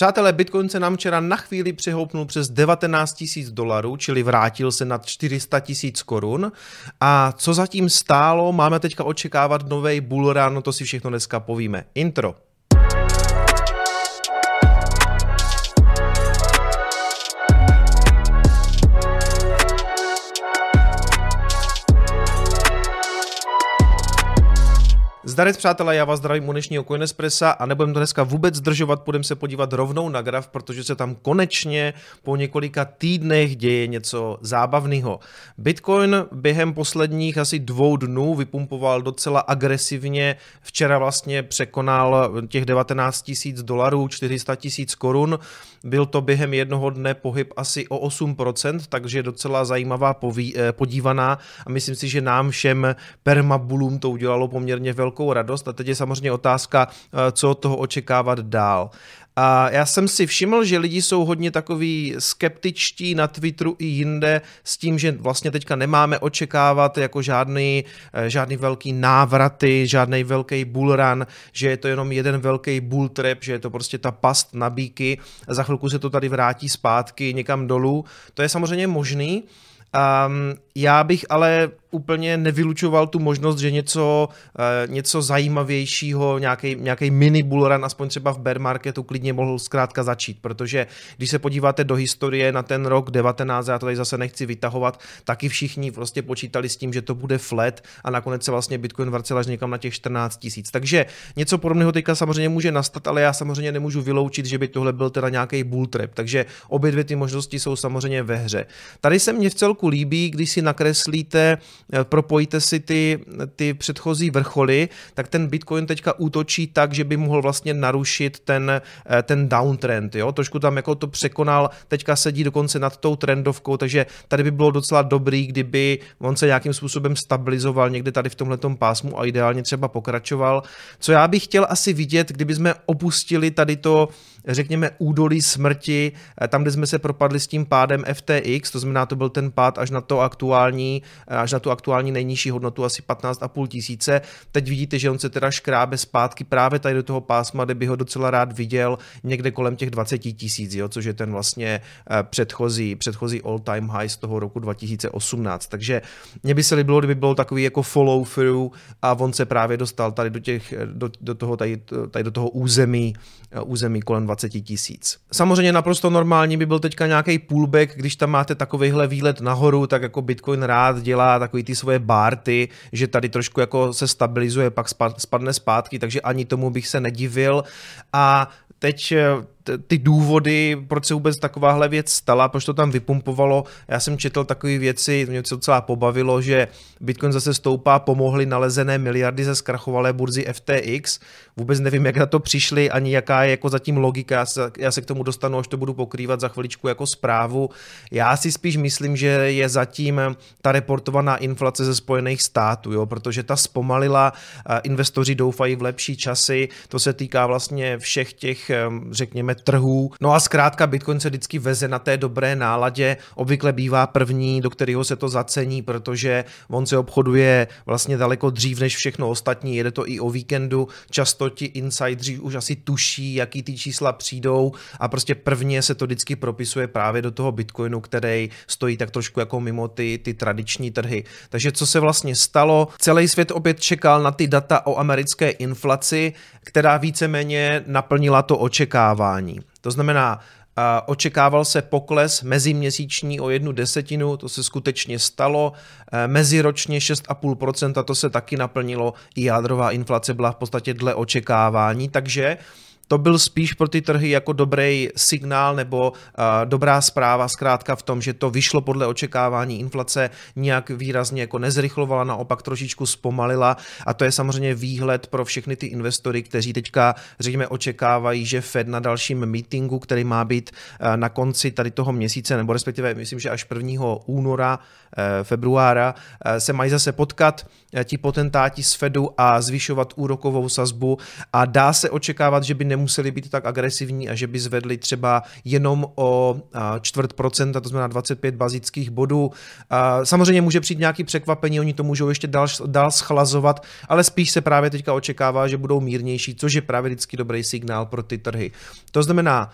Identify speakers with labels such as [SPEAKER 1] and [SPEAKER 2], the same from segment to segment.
[SPEAKER 1] Přátelé, Bitcoin se nám včera na chvíli přehoupnul přes 19 tisíc dolarů, čili vrátil se nad 400 tisíc korun. A co zatím stálo, máme teďka očekávat nový bullrun, no to si všechno dneska povíme. Intro. Zdarec přátelé, já vás zdravím u dnešního Coinespressa a nebudeme to dneska vůbec zdržovat, půjdeme se podívat rovnou na graf, protože se tam konečně po několika týdnech děje něco zábavného. Bitcoin během posledních asi dvou dnů vypumpoval docela agresivně, včera vlastně překonal těch 19 tisíc dolarů, 400 tisíc korun, byl to během jednoho dne pohyb asi o 8%, takže docela zajímavá eh, podívaná. A myslím si, že nám všem permabulům to udělalo poměrně velkou velkou radost a teď je samozřejmě otázka, eh, co od toho očekávat dál. A já jsem si všiml, že lidi jsou hodně takový skeptičtí na Twitteru i jinde s tím, že vlastně teďka nemáme očekávat jako žádný, eh, žádný velký návraty, žádný velký bullrun, že je to jenom jeden velký bull trap, že je to prostě ta past na bíky za chvilku se to tady vrátí zpátky někam dolů. To je samozřejmě možný, Um, já bych ale úplně nevylučoval tu možnost, že něco, uh, něco zajímavějšího, nějaký mini bullrun, aspoň třeba v bear marketu, klidně mohl zkrátka začít, protože když se podíváte do historie na ten rok 19, já to tady zase nechci vytahovat, taky všichni prostě počítali s tím, že to bude flat a nakonec se vlastně Bitcoin vracel až někam na těch 14 tisíc. Takže něco podobného teďka samozřejmě může nastat, ale já samozřejmě nemůžu vyloučit, že by tohle byl teda nějaký bull trap, takže obě dvě ty možnosti jsou samozřejmě ve hře. Tady se mě v celku líbí, když si nakreslíte, eh, propojíte si ty, ty předchozí vrcholy, tak ten Bitcoin teďka útočí tak, že by mohl vlastně narušit ten, eh, ten downtrend. Jo? Trošku tam jako to překonal, teďka sedí dokonce nad tou trendovkou, takže tady by bylo docela dobrý, kdyby on se nějakým způsobem stabilizoval někde tady v tomhle pásmu a ideálně třeba pokračoval. Co já bych chtěl asi vidět, kdyby jsme opustili tady to řekněme, údolí smrti, eh, tam, kde jsme se propadli s tím pádem FTX, to znamená, to byl ten pád až na to aktuální, eh, až na tu aktuální nejnižší hodnotu asi 15,5 tisíce. Teď vidíte, že on se teda škrábe zpátky právě tady do toho pásma, kde by ho docela rád viděl někde kolem těch 20 tisíc, což je ten vlastně eh, předchozí, předchozí all-time high z toho roku 2018. Takže mě by se líbilo, kdyby bylo takový jako follow through a on se právě dostal tady do, těch, do, do toho, tady, tady do toho území, území kolem 20 20 tisíc. Samozřejmě naprosto normální by byl teďka nějaký pullback, když tam máte takovýhle výlet nahoru, tak jako Bitcoin rád dělá takový ty svoje bárty, že tady trošku jako se stabilizuje, pak spadne zpátky, takže ani tomu bych se nedivil. A teď eh, ty důvody, proč se vůbec takováhle věc stala, proč to tam vypumpovalo. Já jsem četl takové věci, mě to docela pobavilo, že Bitcoin zase stoupá, pomohly nalezené miliardy ze zkrachovalé burzy FTX. Vůbec nevím, jak na to přišli, ani jaká je jako zatím logika. Já se, já se k tomu dostanu, až to budu pokrývat za chviličku jako zprávu. Já si spíš myslím, že je zatím ta reportovaná inflace ze Spojených států, jo, protože ta zpomalila, investoři doufají v lepší časy, to se týká vlastně všech těch, řekněme, trhů. No a zkrátka Bitcoin se vždycky veze na té dobré náladě, obvykle bývá první, do kterého se to zacení, protože on se obchoduje vlastně daleko dřív než všechno ostatní, jede to i o víkendu, často ti insidři už asi tuší, jaký ty čísla přijdou a prostě prvně se to vždycky propisuje právě do toho Bitcoinu, který stojí tak trošku jako mimo ty, ty tradiční trhy. Takže co se vlastně stalo? Celý svět opět čekal na ty data o americké inflaci, která víceméně naplnila to očekávání očekávání. To znamená, očekával se pokles meziměsíční o jednu desetinu, to se skutečně stalo, e, meziročně 6,5%, to se taky naplnilo, i jádrová inflace byla v podstatě dle očekávání, takže to byl spíš pro ty trhy jako dobrý signál nebo uh, dobrá zpráva zkrátka v tom, že to vyšlo podle očekávání inflace, nějak výrazně jako nezrychlovala, naopak trošičku zpomalila a to je samozřejmě výhled pro všechny ty investory, kteří teďka, řekněme, očekávají, že Fed na dalším meetingu, který má být uh, na konci tady toho měsíce, nebo respektive myslím, že až 1. února, uh, februára, uh, se mají zase potkat uh, ti potentáti z Fedu a zvyšovat úrokovou sazbu a dá se očekávat, že by ne nemuseli být tak agresivní a že by zvedli třeba jenom o čtvrt procenta, to znamená 25 bazických bodů. Samozřejmě může přijít nějaký překvapení, oni to můžou ještě dál, dál schlazovat, ale spíš se právě teďka očekává, že budou mírnější, což je právě vždycky dobrý signál pro ty trhy. To znamená,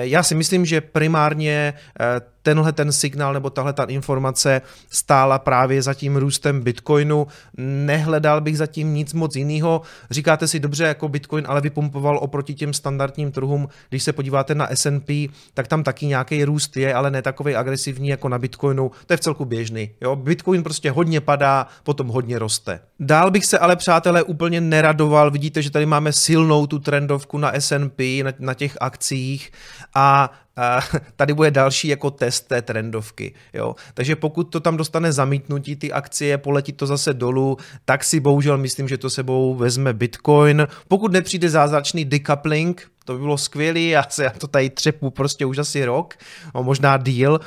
[SPEAKER 1] já si myslím, že primárně eh, tenhle ten signál nebo tahle ta informace stála právě za tím růstem Bitcoinu. Nehledal bych zatím nic moc jiného. Říkáte si dobře, jako Bitcoin ale vypumpoval oproti těm standardním trhům. Když se podíváte na S&P, tak tam taky nějaký růst je, ale ne takový agresivní jako na Bitcoinu. To je v celku běžný. Jo? Bitcoin prostě hodně padá, potom hodně roste. Dál bych se ale, přátelé, úplně neradoval. Vidíte, že tady máme silnou tu trendovku na S&P, na, na těch akcích a a tady bude další jako test té trendovky. Jo? Takže pokud to tam dostane zamítnutí, ty akcie, poletí to zase dolů, tak si bohužel myslím, že to sebou vezme Bitcoin. Pokud nepřijde zázračný decoupling, to by bylo skvělý, já se já to tady třepu prostě už asi rok, možná díl,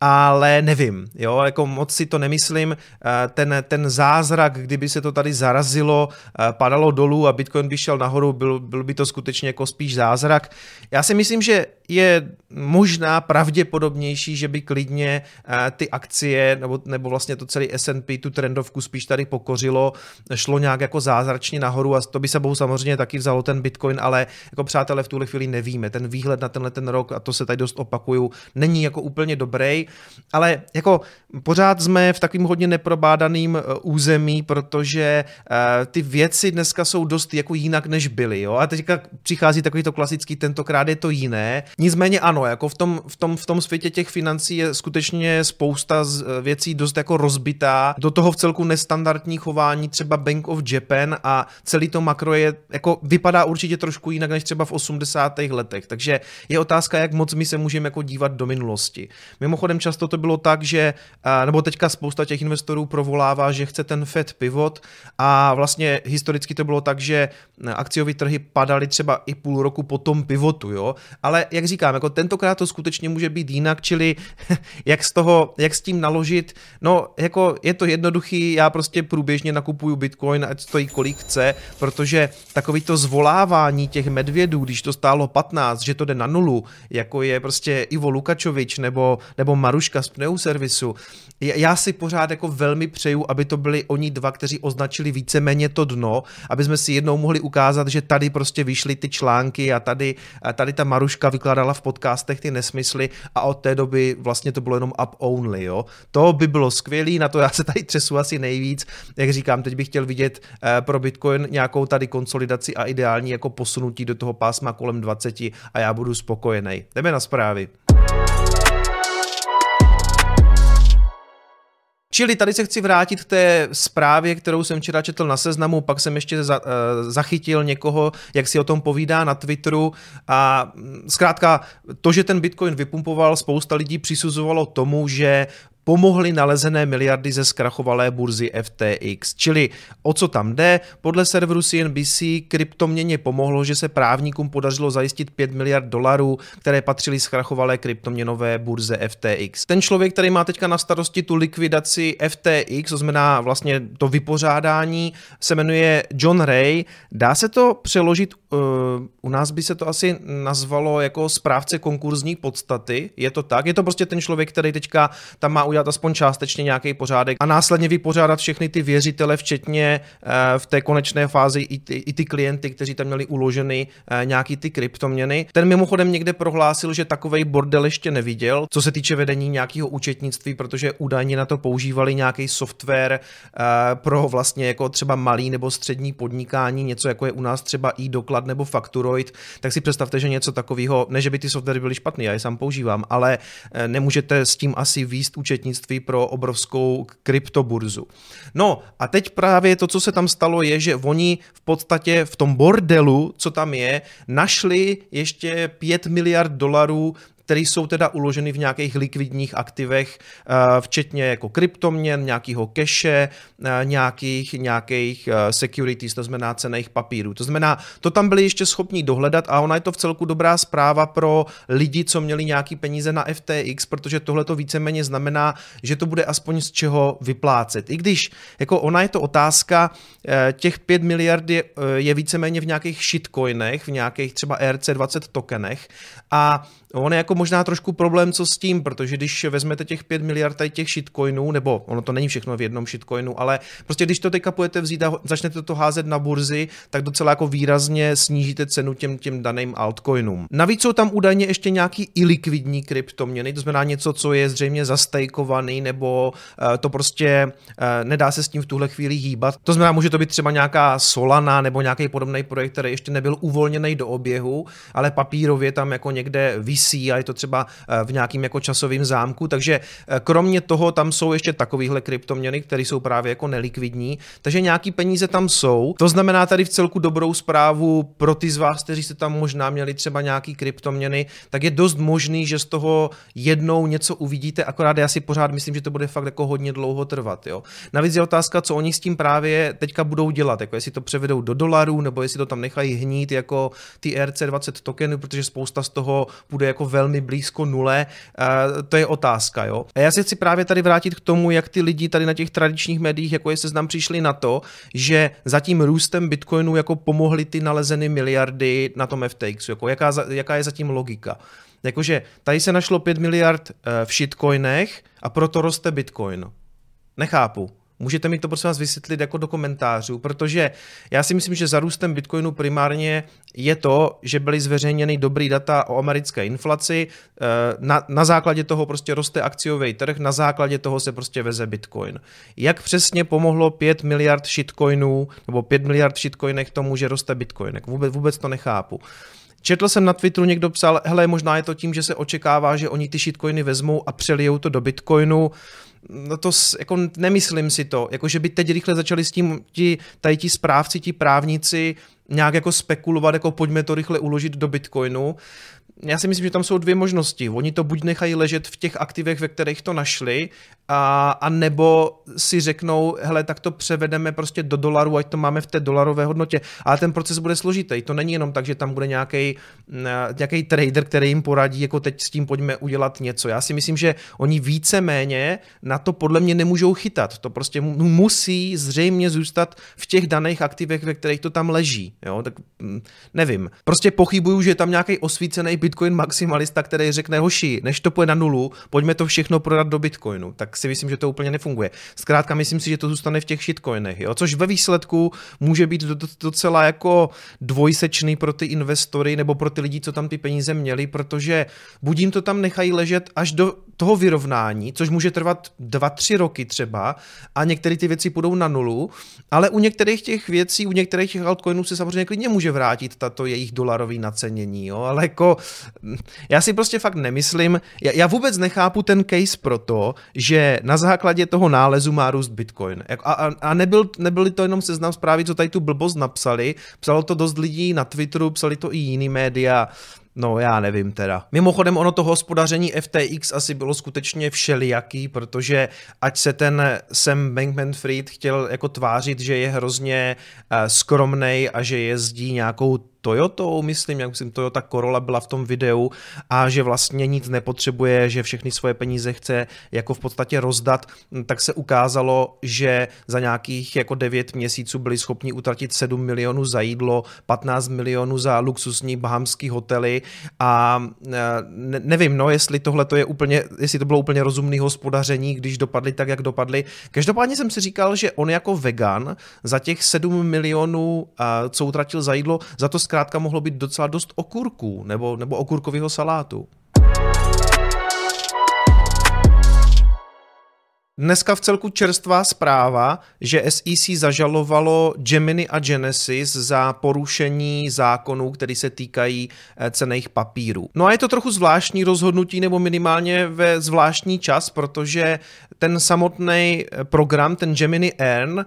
[SPEAKER 1] ale nevím, jo, jako moc si to nemyslím, eh, ten, ten zázrak, kdyby se to tady zarazilo, eh, padalo dolů a Bitcoin by šel nahoru, byl, byl by to skutečně jako spíš zázrak. Já si myslím, že je možná pravděpodobnější, že by klidně eh, ty akcie, nebo, nebo vlastně to celý S&P, tu trendovku spíš tady pokořilo, šlo nějak jako zázračně nahoru a to by sebou samozřejmě taky vzalo ten Bitcoin, ale jako přátelé v tuhle chvíli nevíme. Ten výhled na tenhle ten rok, a to se tady dost opakuju, není jako úplně dobrý, ale jako pořád jsme v takovým hodně neprobádaným eh, území, protože uh, ty věci dneska jsou dost jako jinak, než byly. Jo? A teďka přichází takový to klasický, tentokrát je to jiné. Nicméně ano, jako v tom, v tom, v tom světě těch financí je skutečně spousta z, eh, věcí dost jako rozbitá. Do toho v celku nestandardní chování třeba Bank of Japan a celý to makro je, jako vypadá určitě trošku jinak než třeba v 80. letech. Takže je otázka, jak moc my se můžeme jako dívat do minulosti. Mimochodem často to bylo tak, že, nebo teďka spousta těch investorů provolává, že chce ten Fed pivot a vlastně historicky to bylo tak, že akciové trhy padaly třeba i půl roku po tom pivotu, jo. Ale jak říkám, jako tentokrát to skutečně může být jinak, čili jak z toho, jak s tím naložit, no jako je to jednoduchý, já prostě průběžně nakupuju Bitcoin, ať stojí kolik chce, protože takový to zvolávání těch medvědů, když to stálo 15, že to jde na nulu, jako je prostě Ivo Lukačovič nebo, nebo Maruška z Pneuservisu, já si pořád jako velmi přeju, aby to byli oni dva, kteří označili víceméně to dno, aby jsme si jednou mohli ukázat, že tady prostě vyšly ty články a tady, a tady ta Maruška vykládala v podcastech ty nesmysly a od té doby vlastně to bylo jenom up only, jo. To by bylo skvělé, na to já se tady třesu asi nejvíc. Jak říkám, teď bych chtěl vidět eh, pro Bitcoin nějakou tady konsolidaci a ideální jako posunutí do toho pásma kolem 20 a já budu spokojený. Jdeme na zprávy. Čili tady se chci vrátit k té zprávě, kterou jsem včera četl na seznamu, pak jsem ještě za, uh, zachytil někoho, jak si o tom povídá na Twitteru. A mm, zkrátka to, že ten Bitcoin vypumpoval, spousta lidí přisuzovalo tomu, že pomohly nalezené miliardy ze zkrachovalé burzy FTX. Čili o co tam jde? Podle serveru CNBC kryptoměně pomohlo, že se právníkům podařilo zajistit 5 miliard dolarů, které patřily zkrachovalé kryptoměnové burze FTX. Ten člověk, který má teďka na starosti tu likvidaci FTX, to znamená vlastně to vypořádání, se jmenuje John Ray. Dá se to přeložit, uh, u nás by se to asi nazvalo jako správce konkurzní podstaty, je to tak? Je to prostě ten člověk, který teďka tam má udělat aspoň částečně nějaký pořádek a následně vypořádat všechny ty věřitele, včetně eh, v té konečné fázi i ty, i ty klienty, kteří tam měli uloženy eh, nějaký ty kryptoměny. Ten mimochodem někde prohlásil, že takovej bordel ještě neviděl, co se týče vedení nějakého účetnictví, protože údajně na to používali nějaký software eh, pro vlastně jako třeba malý nebo střední podnikání, něco jako je u nás třeba i doklad nebo fakturoid, tak si představte, že něco takového, ne že by ty softwary byly špatné, já je sám používám, ale nemůžete s tím asi výst účet účetnictví pro obrovskou kryptoburzu. No a teď právě to, co se tam stalo, je, že oni v podstatě v tom bordelu, co tam je, našli ještě 5 miliard dolarů které jsou teda uloženy v nějakých likvidních aktivech, eh, včetně jako kryptoměn, nějakého keše, eh, nějakých, nějakých eh, securities, to znamená cených papírů. To znamená, to tam byli ještě schopní dohledat a ona je to v celku dobrá zpráva pro lidi, co měli nějaký peníze na FTX, protože tohle to víceméně znamená, že to bude aspoň z čeho vyplácet. I když jako ona je to otázka, těch 5 miliard je, je víceméně v nějakých shitcoinech, v nějakých třeba ERC20 tokenech a on je jako možná trošku problém, co s tím, protože když vezmete těch 5 miliard těch shitcoinů, nebo ono to není všechno v jednom shitcoinu, ale prostě když to teďka půjdete vzít a začnete to házet na burzy, tak docela jako výrazně snížíte cenu těm, těm daným altcoinům. Navíc jsou tam údajně ještě nějaký ilikvidní kryptoměny, to znamená něco, co je zřejmě zastejkovaný, nebo uh, to prostě uh, nedá se s tím v tuhle chvíli hýbat. To znamená, může to být třeba nějaká Solana nebo nějaký podobný projekt, který ještě nebyl uvolněný do oběhu, ale papírově tam jako někde visí a je to třeba uh, v nějakým jako časovým zámku, takže uh, kromě toho tam jsou ještě takovýhle kryptoměny, které jsou právě jako nelikvidní, takže nějaký peníze tam jsou. To znamená tady v celku dobrou zprávu pro ty z vás, kteří jste tam možná měli třeba nějaký kryptoměny, tak je dost možný, že z toho jednou něco uvidíte, akorát já si pořád myslím, že to bude fakt jako hodně dlouho trvat. Jo. Navíc je otázka, co oni s tím právě teďka budou dělat, jako jestli to převedou do dolarů, nebo jestli to tam nechají hnít jako ty RC20 tokeny, protože spousta z toho bude jako velmi blízko nule, to je otázka. Jo. A já se chci právě tady vrátit k tomu, jak ty lidi tady na těch tradičních médiích, jako je seznam, přišli na to, že za tím růstem Bitcoinu jako pomohly ty nalezeny miliardy na tom FTX. Jako jaká, jaká je zatím logika? Jakože tady se našlo 5 miliard eh, v shitcoinech a proto roste Bitcoin. Nechápu. Můžete mi to prosím vás vysvětlit jako do komentářů, protože já si myslím, že za růstem Bitcoinu primárně je to, že byly zveřejněny dobrý data o americké inflaci, eh, na, na základě toho prostě roste akciový trh, na základě toho se prostě veze Bitcoin. Jak přesně pomohlo 5 miliard shitcoinů, nebo 5 miliard shitcoinech tomu, že roste Bitcoin? Vůbec, vůbec to nechápu. Četl jsem na Twitteru, někdo psal, hele, možná je to tím, že se očekává, že oni ty shitcoiny vezmou a přelijou to do Bitcoinu. No to jako nemyslím si to, jako že by teď rychle začali s tím ti, tady ti správci, ti právníci nějak jako spekulovat, jako pojďme to rychle uložit do Bitcoinu já si myslím, že tam jsou dvě možnosti. Oni to buď nechají ležet v těch aktivech, ve kterých to našli, a, a nebo si řeknou, hele, tak to převedeme prostě do dolaru, ať to máme v té dolarové hodnotě. Ale ten proces bude složitý. To není jenom tak, že tam bude nějaký nějaký trader, který jim poradí, jako teď s tím pojďme udělat něco. Já si myslím, že oni více-méně na to podle mě nemůžou chytat. To prostě musí zřejmě zůstat v těch daných aktivech, ve kterých to tam leží. Jo? Tak nevím. Prostě pochybuju, že tam nějaký osvícený Bitcoin maximalista, který řekne, hoši, než to půjde na nulu, pojďme to všechno prodat do Bitcoinu. Tak si myslím, že to úplně nefunguje. Zkrátka myslím si, že to zůstane v těch shitcoinech, jo? což ve výsledku může být docela jako dvojsečný pro ty investory nebo pro ty lidi, co tam ty peníze měli, protože buď jim to tam nechají ležet až do toho vyrovnání, což může trvat dva, tři roky třeba a některé ty věci půjdou na nulu, ale u některých těch věcí, u některých těch altcoinů se samozřejmě klidně může vrátit tato jejich dolarový nacenění, jo? ale jako já si prostě fakt nemyslím, já, já vůbec nechápu ten case proto, že na základě toho nálezu má růst Bitcoin. A, a, a nebyl, nebyli to jenom seznam zprávy, co tady tu blbost napsali, psalo to dost lidí na Twitteru, psali to i jiný média, No já nevím teda. Mimochodem ono to hospodaření FTX asi bylo skutečně všelijaký, protože ať se ten Sam Bankman-Fried chtěl jako tvářit, že je hrozně uh, skromnej a že jezdí nějakou Toyotou, myslím, jak myslím, Toyota Corolla byla v tom videu a že vlastně nic nepotřebuje, že všechny svoje peníze chce jako v podstatě rozdat, tak se ukázalo, že za nějakých jako 9 měsíců byli schopni utratit 7 milionů za jídlo, 15 milionů za luxusní bahamský hotely a ne, nevím, no, jestli tohle to je úplně, jestli to bylo úplně rozumný hospodaření, když dopadly tak, jak dopadly. Každopádně jsem si říkal, že on jako vegan za těch 7 milionů, co utratil za jídlo, za to zkrátka mohlo být docela dost okurků nebo, nebo okurkového salátu. Dneska v celku čerstvá zpráva, že SEC zažalovalo Gemini a Genesis za porušení zákonů, které se týkají eh, cených papírů. No a je to trochu zvláštní rozhodnutí, nebo minimálně ve zvláštní čas, protože ten samotný eh, program, ten Gemini Earn, eh,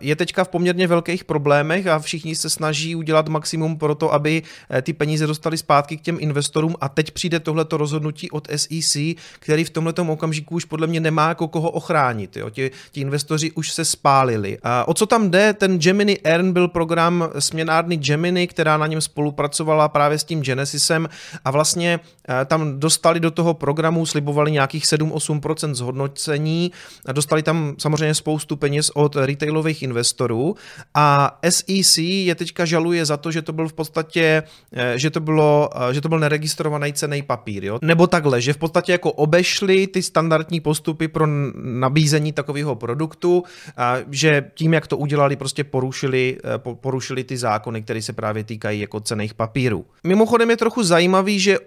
[SPEAKER 1] je teďka v poměrně velkých problémech a všichni se snaží udělat maximum pro to, aby ty peníze dostali zpátky k těm investorům a teď přijde tohleto rozhodnutí od SEC, který v tomhle okamžiku už podle mě nemá jako koho ochránit. Jo? Ti, ti investoři už se spálili. A o co tam jde? Ten Gemini Earn byl program směnárny Gemini, která na něm spolupracovala právě s tím Genesisem a vlastně eh, tam dostali do toho programu, slibovali nějakých 7-8% zhodnocení a dostali tam samozřejmě spoustu peněz od retailových investorů a SEC je teďka žaluje za to, že to byl v podstatě, eh, že to, bylo, eh, že to byl neregistrovaný cený papír, jo? nebo takhle, že v podstatě jako obešli ty standardní postupy pro nabízení takového produktu, a že tím, jak to udělali, prostě porušili, porušili ty zákony, které se právě týkají jako cených papírů. Mimochodem je trochu zajímavý, že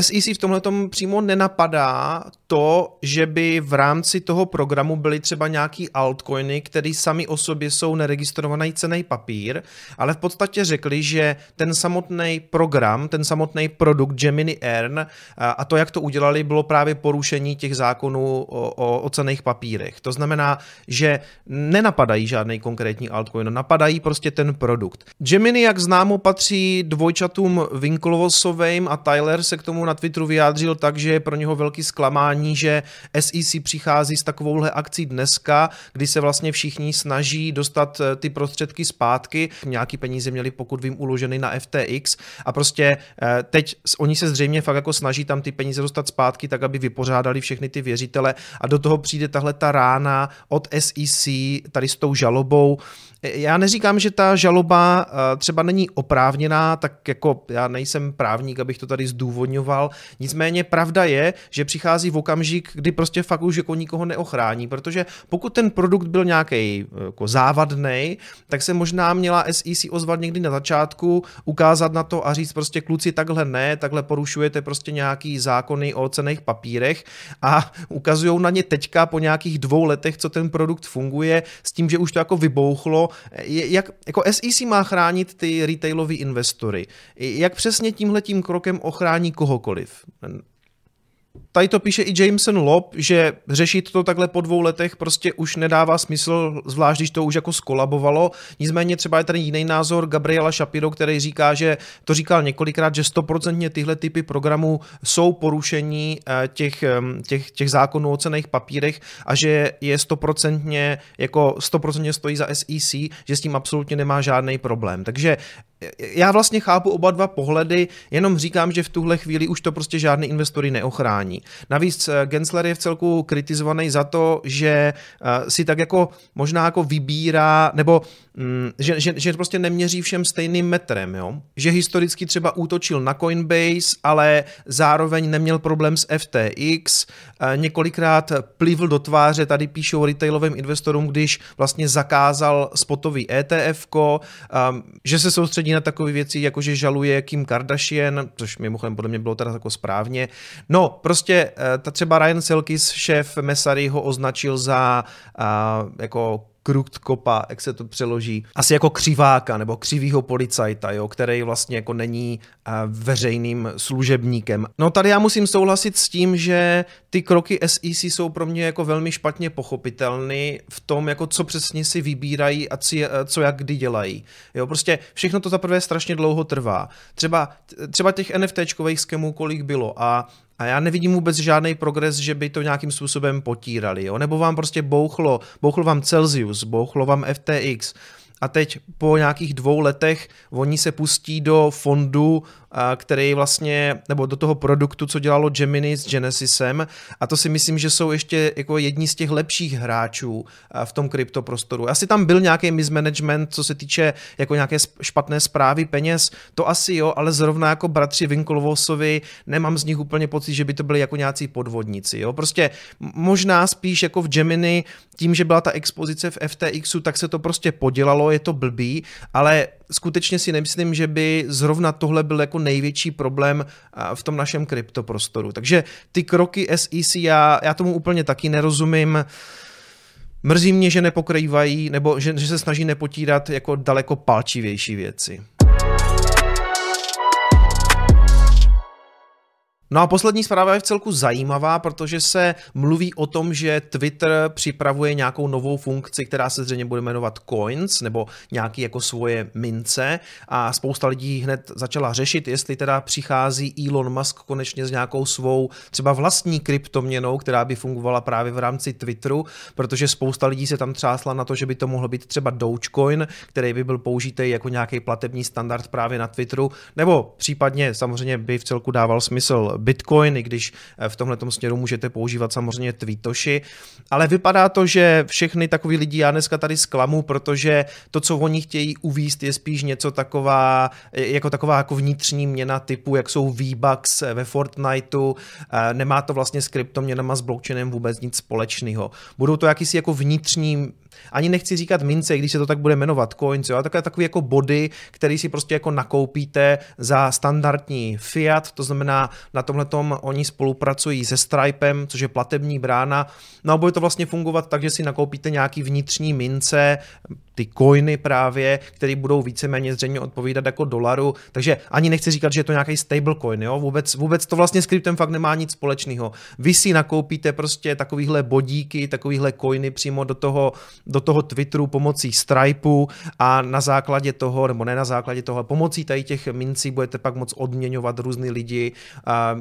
[SPEAKER 1] SEC v tomhle přímo nenapadá to, že by v rámci toho programu byly třeba nějaký altcoiny, které sami o sobě jsou neregistrovaný cený papír, ale v podstatě řekli, že ten samotný program, ten samotný produkt Gemini Earn a to, jak to udělali, bylo právě porušení těch zákonů o, o, o cených papírech. To znamená, že nenapadají žádný konkrétní altcoin, napadají prostě ten produkt. Gemini, jak známo, patří dvojčatům Winklevossovým a Tyler se k tomu na Twitteru vyjádřil tak, že je pro něho velký zklamání, že SEC přichází s takovouhle akcí dneska, kdy se vlastně všichni snaží dostat eh, ty prostředky zpátky. Nějaký peníze měli, pokud vím, uloženy na FTX a prostě eh, teď oni se zřejmě fakt jako snaží tam ty peníze dostat zpátky, tak aby vypořádali všechny ty věřitele a do toho přijde tahle ta rána od SEC tady s tou žalobou. Já neříkám, že ta žaloba eh, třeba není oprávněná, tak jako já nejsem právník, abych to tady zdůvodňoval. Nicméně pravda je, že přichází v okamžik, kdy prostě fakt už jako nikoho neochrání, protože pokud ten produkt byl nějaký jako závadný, tak se možná měla SEC ozvat někdy na začátku, ukázat na to a říct prostě kluci takhle ne, takhle porušujete prostě nějaký zákony o cených papírech a ukazují na ně teďka po nějakých dvou letech, co ten produkt funguje, s tím, že už to jako vybouchlo jak, jako SEC má chránit ty retailové investory. Jak přesně tímhletím krokem ochrání kohokoliv? Tady to píše i Jameson Lob, že řešit to takhle po dvou letech prostě už nedává smysl, zvlášť když to už jako skolabovalo. Nicméně třeba je tady jiný názor Gabriela Shapiro, který říká, že to říkal několikrát, že stoprocentně tyhle typy programů jsou porušení eh, těch, těch, těch zákonů o cených papírech a že je stoprocentně jako stoprocentně stojí za SEC, že s tím absolutně nemá žádný problém. Takže já vlastně chápu oba dva pohledy, jenom říkám, že v tuhle chvíli už to prostě žádný investory neochrání. Navíc eh, Gensler je v celku kritizovaný za to, že eh, si tak jako možná jako vybírá, nebo mm, že, že, že prostě neměří všem stejným metrem, jo? že historicky třeba útočil na Coinbase, ale zároveň neměl problém s FTX, eh, několikrát plivl do tváře, tady píšou retailovým investorům, když vlastně zakázal spotový ETF, že se soustředí na takové věci, jako že žaluje Kim Kardashian, což mimochodem podle mě bylo teda jako správně. No, prostě eh, ta třeba Ryan Selkis, šéf Mesary, ho označil za uh, jako kopa, jak se to přeloží, asi jako křiváka nebo křivýho policajta, jo, který vlastně jako není uh, veřejným služebníkem. No tady já musím souhlasit s tím, že ty kroky SEC jsou pro mě jako velmi špatně pochopitelný v tom, jako co přesně si vybírají a co, co jak kdy dělají. Jo, prostě všechno to zaprvé strašně dlouho trvá. Třeba, třeba těch NFTčkových skemů kolik bylo a a já nevidím vůbec žádný progres, že by to nějakým způsobem potírali. Jo? Nebo vám prostě bouchlo, bouchlo vám Celsius, bouchlo vám FTX, a teď po nějakých dvou letech oni se pustí do fondu který vlastně, nebo do toho produktu, co dělalo Gemini s Genesisem a to si myslím, že jsou ještě jako jedni z těch lepších hráčů v tom kryptoprostoru. Asi tam byl nějaký mismanagement, co se týče jako nějaké špatné zprávy peněz, to asi jo, ale zrovna jako bratři Winklevosovi nemám z nich úplně pocit, že by to byli jako nějací podvodníci, jo. Prostě možná spíš jako v Gemini, tím, že byla ta expozice v FTXu, tak se to prostě podělalo, je to blbý, ale skutečně si nemyslím, že by zrovna tohle byl jako největší problém v tom našem kryptoprostoru. Takže ty kroky SEC, já, já tomu úplně taky nerozumím. Mrzí mě, že nepokrývají, nebo že, že se snaží nepotírat jako daleko palčivější věci. No a poslední zpráva je v celku zajímavá, protože se mluví o tom, že Twitter připravuje nějakou novou funkci, která se zřejmě bude jmenovat Coins, nebo nějaký jako svoje mince. A spousta lidí hned začala řešit, jestli teda přichází Elon Musk konečně s nějakou svou třeba vlastní kryptoměnou, která by fungovala právě v rámci Twitteru, protože spousta lidí se tam třásla na to, že by to mohlo být třeba Dogecoin, který by byl použitý jako nějaký platební standard právě na Twitteru, nebo případně samozřejmě by v celku dával smysl Bitcoin, i když eh, v tomhle směru můžete používat samozřejmě Tweetoshi, ale vypadá to, že všechny takový lidi já dneska tady zklamu, protože to, co oni chtějí uvíst, je spíš něco taková, eh, jako taková jako vnitřní měna typu, jak jsou V-Bucks eh, ve Fortniteu, nemá to vlastně s kryptoměnama s blockchainem vůbec nic společného. Budou to jakýsi jako vnitřní ani nechci říkat mince, když se to tak bude jmenovat, coins, jo, ale takové takový jako body, který si prostě jako nakoupíte za standardní fiat, to znamená na tomhle oni spolupracují se Stripem, což je platební brána, no a bude to vlastně fungovat tak, že si nakoupíte nějaký vnitřní mince, ty coiny právě, které budou víceméně zřejmě odpovídat jako dolaru, takže ani nechci říkat, že je to nějaký stablecoin, jo, vůbec, vůbec to vlastně s kryptem fakt nemá nic společného. Vy si nakoupíte prostě takovýhle bodíky, takovýhle coiny přímo do toho, do toho Twitteru pomocí Stripeu a na základě toho, nebo ne na základě toho, pomocí tady těch mincí budete pak moc odměňovat různý lidi,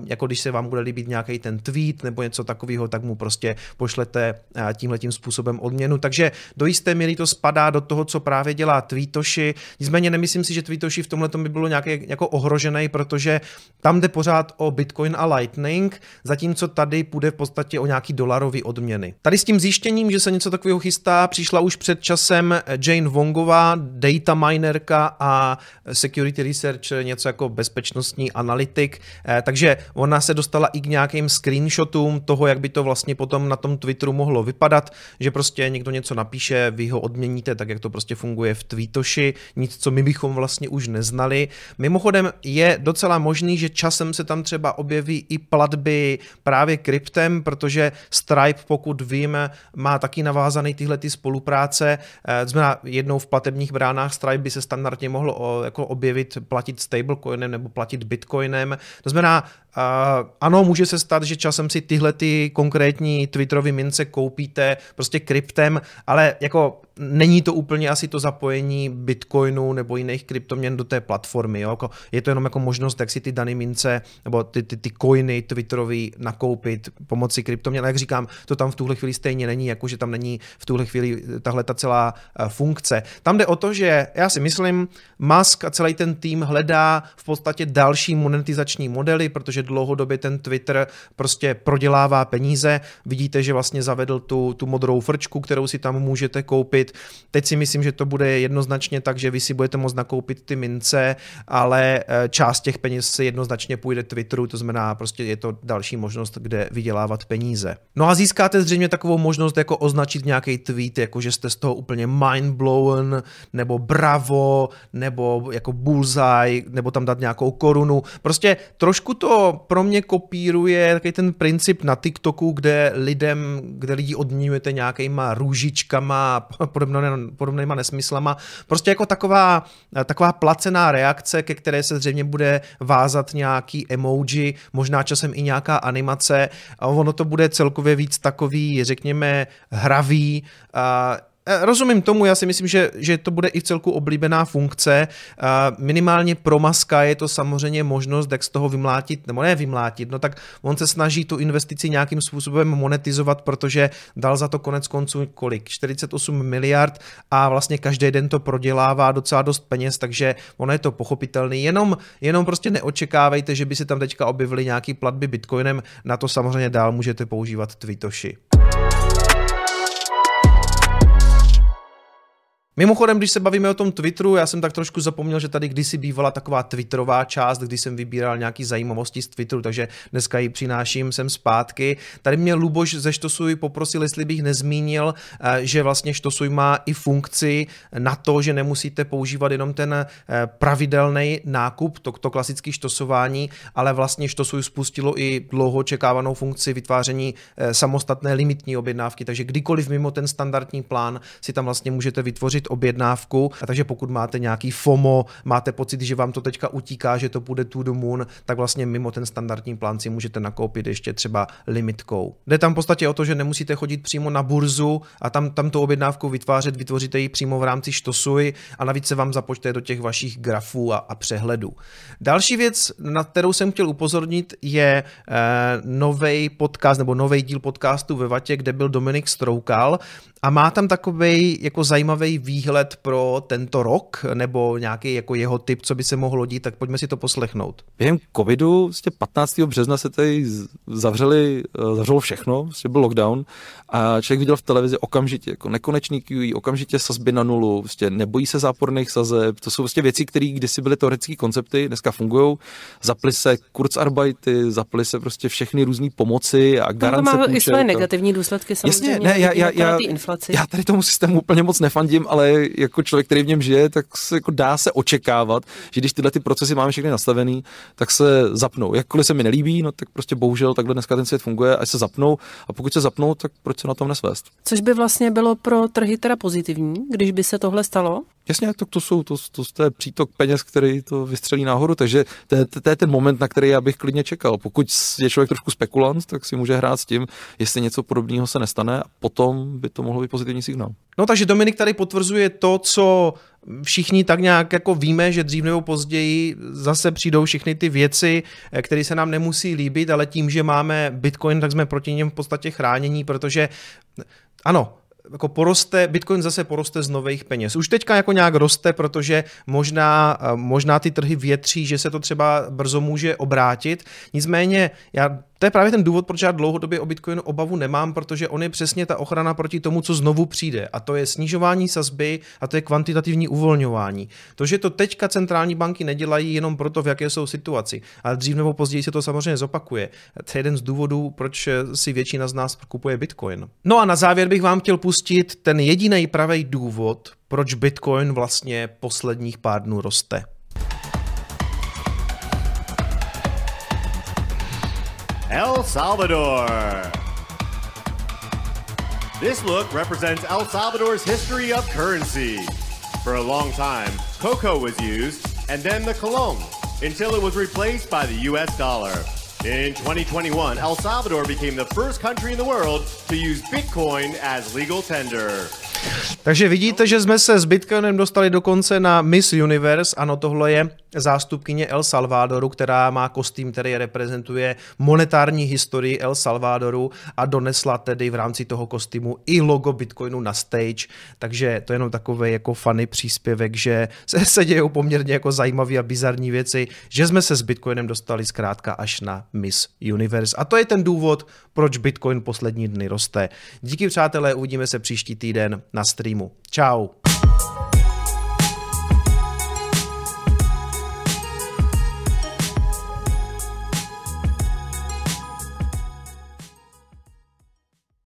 [SPEAKER 1] jako když se vám bude líbit nějaký ten tweet nebo něco takového, tak mu prostě pošlete tímhle tím způsobem odměnu. Takže do jisté míry to spadá do toho, co právě dělá Tweetoshi. Nicméně nemyslím si, že Tweetoshi v tomhle by bylo nějaký jako ohrožený, protože tam jde pořád o Bitcoin a Lightning, zatímco tady půjde v podstatě o nějaký dolarový odměny. Tady s tím zjištěním, že se něco takového chystá, přišla už před časem Jane Wongová, data minerka a security researcher, něco jako bezpečnostní analytik, eh, takže ona se dostala i k nějakým screenshotům toho, jak by to vlastně potom na tom Twitteru mohlo vypadat, že prostě někdo něco napíše, vy ho odměníte, tak jak to prostě funguje v Tweetoshi, nic, co my bychom vlastně už neznali. Mimochodem je docela možný, že časem se tam třeba objeví i platby právě kryptem, protože Stripe, pokud vím, má taky navázaný tyhle ty spolupráce. Eh, znamená, jednou v platebních bránách Stripe by se standardně mohlo jako objevit platit stablecoinem nebo platit bitcoinem. To znamená, Uh, ano, může se stát, že časem si tyhle ty konkrétní Twitterové mince koupíte prostě kryptem, ale jako není to úplně asi to zapojení Bitcoinu nebo jiných kryptoměn do té platformy. Jo? Jako je to jenom jako možnost, jak si ty dané mince nebo ty, ty, ty coiny Twitterový nakoupit pomocí kryptoměn. Ale jak říkám, to tam v tuhle chvíli stejně není, jako že tam není v tuhle chvíli tahle ta celá uh, funkce. Tam jde o to, že já si myslím, Musk a celý ten tým hledá v podstatě další monetizační modely, protože dlouhodobě ten Twitter prostě prodělává peníze. Vidíte, že vlastně zavedl tu, tu modrou frčku, kterou si tam můžete koupit. Teď si myslím, že to bude jednoznačně tak, že vy si budete moct nakoupit ty mince, ale eh, část těch peněz se jednoznačně půjde Twitteru, to znamená prostě je to další možnost, kde vydělávat peníze. No a získáte zřejmě takovou možnost jako označit nějaký tweet, jako že jste z toho úplně mindblown, nebo bravo, nebo jako bullseye, nebo tam dát nějakou korunu. Prostě trošku to pro mě kopíruje takový ten princip na TikToku, kde lidem, kde lidi odměňujete nějakýma růžičkama a podobnýma nesmyslama. Prostě jako taková, taková placená reakce, ke které se zřejmě bude vázat nějaký emoji, možná časem i nějaká animace a ono to bude celkově víc takový, řekněme, hravý, Rozumím tomu, já si myslím, že, že to bude i celku oblíbená funkce. Minimálně pro Maska je to samozřejmě možnost, jak z toho vymlátit, nebo ne vymlátit, no tak on se snaží tu investici nějakým způsobem monetizovat, protože dal za to konec konců kolik? 48 miliard a vlastně každý den to prodělává docela dost peněz, takže ono je to pochopitelný. Jenom, jenom prostě neočekávejte, že by se tam teďka objevily nějaký platby bitcoinem, na to samozřejmě dál můžete používat Twitoshi. Mimochodem, když se bavíme o tom Twitteru, já jsem tak trošku zapomněl, že tady kdysi bývala taková Twitterová část, kdy jsem vybíral nějaký zajímavosti z Twitteru, takže dneska ji přináším sem zpátky. Tady mě Luboš ze Štosuj poprosil, jestli bych nezmínil, eh, že vlastně Štosuj má i funkci na to, že nemusíte používat jenom ten eh, pravidelný nákup, to, to klasické štosování, ale vlastně Štosuj spustilo i dlouho očekávanou funkci vytváření eh, samostatné limitní objednávky, takže kdykoliv mimo ten standardní plán si tam vlastně můžete vytvořit objednávku. A takže pokud máte nějaký FOMO, máte pocit, že vám to teďka utíká, že to bude to the moon, tak vlastně mimo ten standardní plán si můžete nakoupit ještě třeba limitkou. Jde tam v podstatě o to, že nemusíte chodit přímo na burzu a tam, tam tu objednávku vytvářet, vytvoříte ji přímo v rámci Štosuj a navíc se vám započte do těch vašich grafů a, a přehledů. Další věc, na kterou jsem chtěl upozornit, je eh, nový podcast nebo nový díl podcastu ve Vatě, kde byl Dominik Stroukal a má tam takový jako zajímavý výhled pro tento rok, nebo nějaký jako jeho typ, co by se mohlo dít, tak pojďme si to poslechnout.
[SPEAKER 2] Během covidu, vlastně 15. března se tady zavřeli, eh, zavřelo všechno, vlastně byl lockdown a člověk viděl v televizi okamžitě jako nekonečný QE, okamžitě sazby na nulu, vlastně nebojí se záporných sazeb, to jsou vlastně věci, které kdysi byly teoretické koncepty, dneska fungují, zaply se kurzarbeity, zaply se prostě všechny různé pomoci a garance
[SPEAKER 3] To má i své negativní důsledky samozřejmě.
[SPEAKER 2] Jasně, ne, já, já, já. Já tady tomu systému úplně moc nefandím, ale jako člověk, který v něm žije, tak se jako dá se očekávat, že když tyhle ty procesy máme všechny nastavený, tak se zapnou. Jakkoliv se mi nelíbí, no tak prostě bohužel takhle dneska ten svět funguje, až se zapnou a pokud se zapnou, tak proč se na tom nesvést?
[SPEAKER 3] Což by vlastně bylo pro trhy teda pozitivní, když by se tohle stalo?
[SPEAKER 2] Jasně, to, to jsou, to, to, to je přítok peněz, který to vystřelí nahoru, takže to, to, to je ten moment, na který já bych klidně čekal. Pokud je člověk trošku spekulant, tak si může hrát s tím, jestli něco podobného se nestane a potom by to mohlo být pozitivní signál.
[SPEAKER 1] No takže Dominik tady potvrzuje to, co všichni tak nějak jako víme, že dřív nebo později zase přijdou všechny ty věci, které se nám nemusí líbit, ale tím, že máme Bitcoin, tak jsme proti něm v podstatě chránění, protože ano, jako poroste, Bitcoin zase poroste z nových peněz. Už teďka jako nějak roste, protože možná, možná ty trhy větří, že se to třeba brzo může obrátit. Nicméně já to je právě ten důvod, proč já dlouhodobě o Bitcoinu obavu nemám, protože on je přesně ta ochrana proti tomu, co znovu přijde. A to je snižování sazby a to je kvantitativní uvolňování. To, že to teďka centrální banky nedělají jenom proto, v jaké jsou situaci, ale dřív nebo později se to samozřejmě zopakuje. To je jeden z důvodů, proč si většina z nás kupuje Bitcoin. No a na závěr bych vám chtěl pustit ten jediný pravý důvod, proč Bitcoin vlastně posledních pár dnů roste. El Salvador. This look represents El Salvador's history of currency. For a long time, cocoa was used, and then the colón, until it was replaced by the US dollar. In 2021, El Salvador became the first country in the world to use Bitcoin as legal tender. Takže vidíte, že jsme se s Bitcoinem dostali dokonce na Miss Universe. Ano, tohle je zástupkyně El Salvadoru, která má kostým, který reprezentuje monetární historii El Salvadoru a donesla tedy v rámci toho kostýmu i logo Bitcoinu na stage. Takže to je jenom takový jako funny příspěvek, že se, se dějou poměrně jako zajímavé a bizarní věci, že jsme se s Bitcoinem dostali zkrátka až na Miss Universe. A to je ten důvod, proč Bitcoin poslední dny roste. Díky přátelé, uvidíme se příští týden na streamu. Ciao.